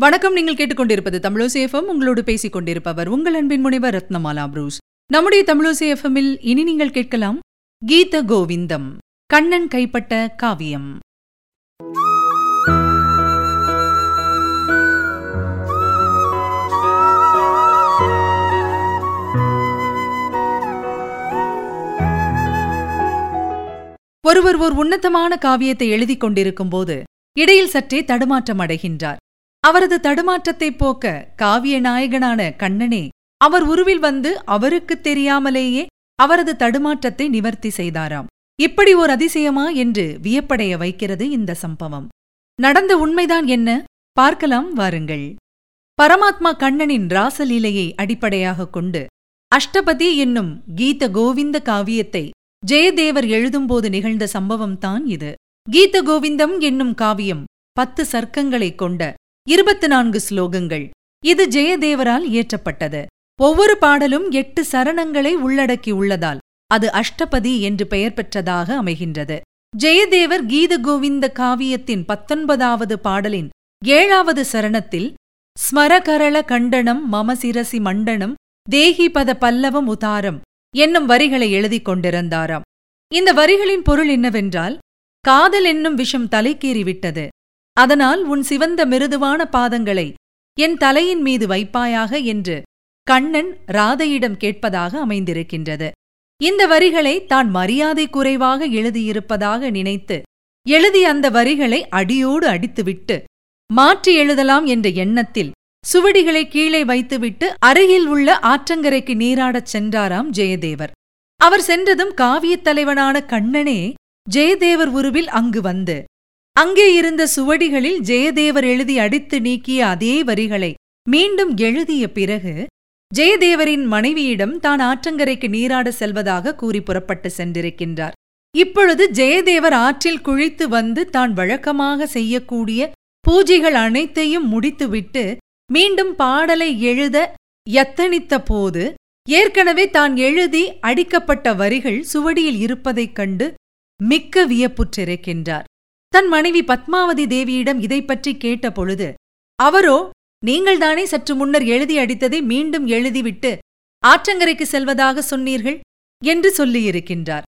வணக்கம் நீங்கள் கேட்டுக்கொண்டிருப்பது தமிழோசேஃபம் உங்களோடு பேசிக் கொண்டிருப்பவர் உங்கள் அன்பின் முனைவர் ரத்னமாலா புரூஸ். நம்முடைய தமிழோசேஃபமில் இனி நீங்கள் கேட்கலாம் கீத கோவிந்தம் கண்ணன் கைப்பட்ட காவியம். ஒருவர் ஒரு உன்னதமான காவியத்தை எழுதிக் கொண்டிருக்கும் போது இடையில் சற்றே தடுமாற்றம் அடைகின்றார். அவரது தடுமாற்றத்தை போக்க காவிய நாயகனான கண்ணனே அவர் உருவில் வந்து அவருக்குத் தெரியாமலேயே அவரது தடுமாற்றத்தை நிவர்த்தி செய்தாராம். இப்படி ஓர் அதிசயமா என்று வியப்படைய வைக்கிறது இந்த சம்பவம். நடந்த உண்மைதான் என்ன? பார்க்கலாம் வாருங்கள். பரமாத்மா கண்ணனின் ராசலீலையை அடிப்படையாகக் கொண்டு அஷ்டபதி என்னும் கீத கோவிந்த காவியத்தை ஜெயதேவர் எழுதும்போது நிகழ்ந்த சம்பவம்தான் இது. கீத கோவிந்தம் என்னும் காவியம் பத்து சர்க்கங்களைக் கொண்ட இருபத்து நான்கு ஸ்லோகங்கள். இது ஜெயதேவரால் இயற்றப்பட்டது. ஒவ்வொரு பாடலும் எட்டு சரணங்களை உள்ளடக்கி உள்ளதால் அது அஷ்டபதி என்று பெயர் பெற்றதாக அமைகின்றது. ஜெயதேவர் கீத கோவிந்த காவியத்தின் பத்தொன்பதாவது பாடலின் ஏழாவது சரணத்தில் ஸ்மரகரள கண்டனம் மமசிரசி மண்டனம் தேகிபத பல்லவம் உதாரம் என்னும் வரிகளை எழுதிக் கொண்டிருந்தாராம். இந்த வரிகளின் பொருள் என்னவென்றால் காதல் என்னும் விஷம் தலைக்கேறிவிட்டது. அதனால் உன் சிவந்த மிருதுவான பாதங்களை என் தலையின் மீது வைப்பாயாக என்று கண்ணன் ராதையிடம் கேட்பதாக அமைந்திருக்கின்றது. இந்த வரிகளை தான் மரியாதை குறைவாக எழுதியிருப்பதாக நினைத்து எழுதி அந்த வரிகளை அடியோடு அடித்துவிட்டு மாற்றி எழுதலாம் என்ற எண்ணத்தில் சுவடிகளை கீழே வைத்துவிட்டு அருகில் உள்ள ஆற்றங்கரைக்கு நீராடச் சென்றாராம் ஜெயதேவர். அவர் சென்றதும் காவியத் தலைவனான கண்ணனே ஜெயதேவர் உருவில் அங்கு வந்து அங்கே இருந்த சுவடிகளில் ஜெயதேவர் எழுதி அடித்து நீக்கிய அதே வரிகளை மீண்டும் எழுதிய பிறகு ஜெயதேவரின் மனைவியிடம் தான் ஆற்றங்கரைக்கு நீராட செல்வதாக கூறி புறப்பட்டு சென்றிருக்கின்றார். இப்பொழுது ஜெயதேவர் ஆற்றில் குழித்து வந்து தான் வழக்கமாக செய்யக்கூடிய பூஜைகள் அனைத்தையும் முடித்துவிட்டு மீண்டும் பாடலை எழுத எத்தனித்த போது ஏற்கனவே தான் எழுதி அடிக்கப்பட்ட வரிகள் சுவடியில் இருப்பதைக் கண்டு மிக்க வியப்புற்றிருக்கின்றார். தன் மனைவி பத்மாவதி தேவியிடம் இதைப் பற்றி கேட்டபொழுது அவரோ நீங்கள்தானே சற்று முன்னர் எழுதி அடித்ததை மீண்டும் எழுதிவிட்டு ஆற்றங்கரைக்கு செல்வதாக சொன்னீர்கள்? என்று சொல்லியிருக்கின்றார்.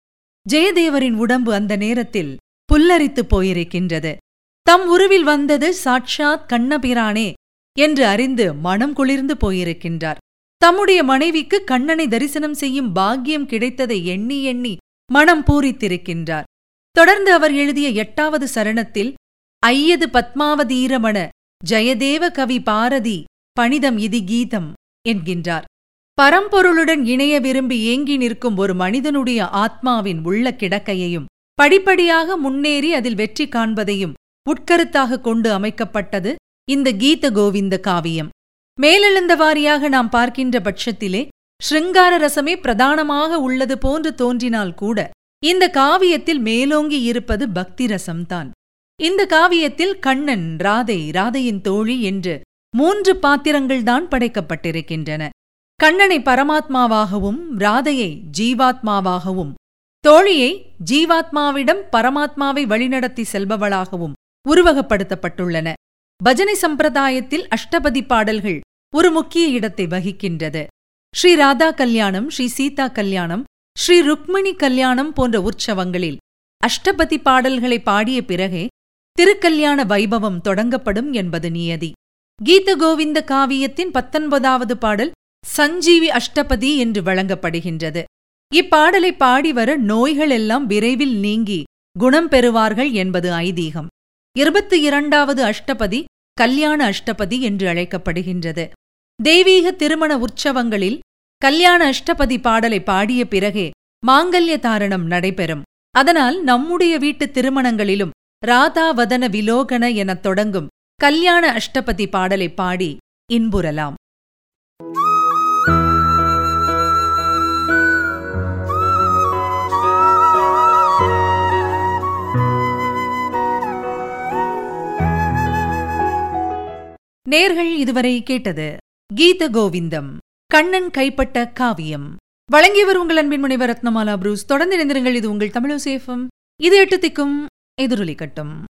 ஜெயதேவரின் உடம்பு அந்த நேரத்தில் புல்லரித்துப் போயிருக்கின்றது. தம் உருவில் வந்தது சாட்சாத் கண்ணபிரானே என்று அறிந்து மனம் குளிர்ந்து போயிருக்கின்றார். தம்முடைய மனைவிக்கு கண்ணனை தரிசனம் செய்யும் பாக்கியம் கிடைத்ததை எண்ணி எண்ணி மனம் பூரித்திருக்கின்றார். தொடர்ந்து அவர் எழுதிய எட்டாவது சரணத்தில் ஐயது பத்மாவதீரமண ஜெயதேவ கவி பாரதி பணிதம் இதி கீதம் என்கின்றார். பரம்பொருளுடன் இணைய விரும்பி ஏங்கி நிற்கும் ஒரு மனிதனுடைய ஆத்மாவின் உள்ள கிடக்கையையும் படிப்படியாக முன்னேறி அதில் வெற்றி காண்பதையும் உட்கருத்தாக கொண்டு அமைக்கப்பட்டது இந்த கீத கோவிந்த காவியம். மேலெழுந்த வாரியாக நாம் பார்க்கின்ற பட்சத்திலே ஸ்ருங்கார ரசமே பிரதானமாக உள்ளது போன்று தோன்றினால் கூட இந்த காவியத்தில் மேலோங்கி இருப்பது பக்தி ரசம்தான் இந்த காவியத்தில் கண்ணன் ராதை ராதையின் தோழி என்று மூன்று பாத்திரங்கள்தான் படைக்கப்பட்டிருக்கின்றன. கண்ணனை பரமாத்மாவாகவும் ராதையை ஜீவாத்மாவாகவும் தோழியை ஜீவாத்மாவிடம் பரமாத்மாவை வழிநடத்தி செல்பவளாகவும் உருவகப்படுத்தப்பட்டுள்ளன. பஜனை சம்பிரதாயத்தில் அஷ்டபதி பாடல்கள் ஒரு முக்கிய இடத்தை வகிக்கின்றது. ஸ்ரீ ராதா கல்யாணம் ஸ்ரீ சீதா கல்யாணம் ஸ்ரீ ருக்மிணி கல்யாணம் போன்ற உற்சவங்களில் அஷ்டபதி பாடல்களை பாடிய பிறகே திருக்கல்யாண வைபவம் தொடங்கப்படும் என்பது நியதி. கீத கோவிந்த காவியத்தின் பத்தொன்பதாவது பாடல் சஞ்சீவி அஷ்டபதி என்று வழங்கப்படுகின்றது. இப்பாடலை பாடி வர நோய்கள் எல்லாம் விரைவில் நீங்கி குணம் பெறுவார்கள் என்பது ஐதீகம். இருபத்தி இரண்டாவது அஷ்டபதி கல்யாண அஷ்டபதி என்று அழைக்கப்படுகின்றது. தெய்வீக திருமண உற்சவங்களில் கல்யாண அஷ்டபதி பாடலை பாடிய பிறகே மாங்கல்ய தாரணம் நடைபெறும். அதனால் நம்முடைய வீட்டு திருமணங்களிலும் ராதா வதன விலோகன எனத் தொடங்கும் கல்யாண அஷ்டபதி பாடலை பாடி இன்புறலாம். நேர்கள் இதுவரை கேட்டது கீத கோவிந்தம் கண்ணன் கைப்பட்ட காவியம். வழங்கியவர் உங்கள் அன்பின் முனைவர் ரத்னமாலா புரூஸ். தொடர்ந்து இணைந்திருங்கள். இது உங்கள் தமிழசேஃபம் இது எட்டு திக்கும் எதிரொலி கட்டும்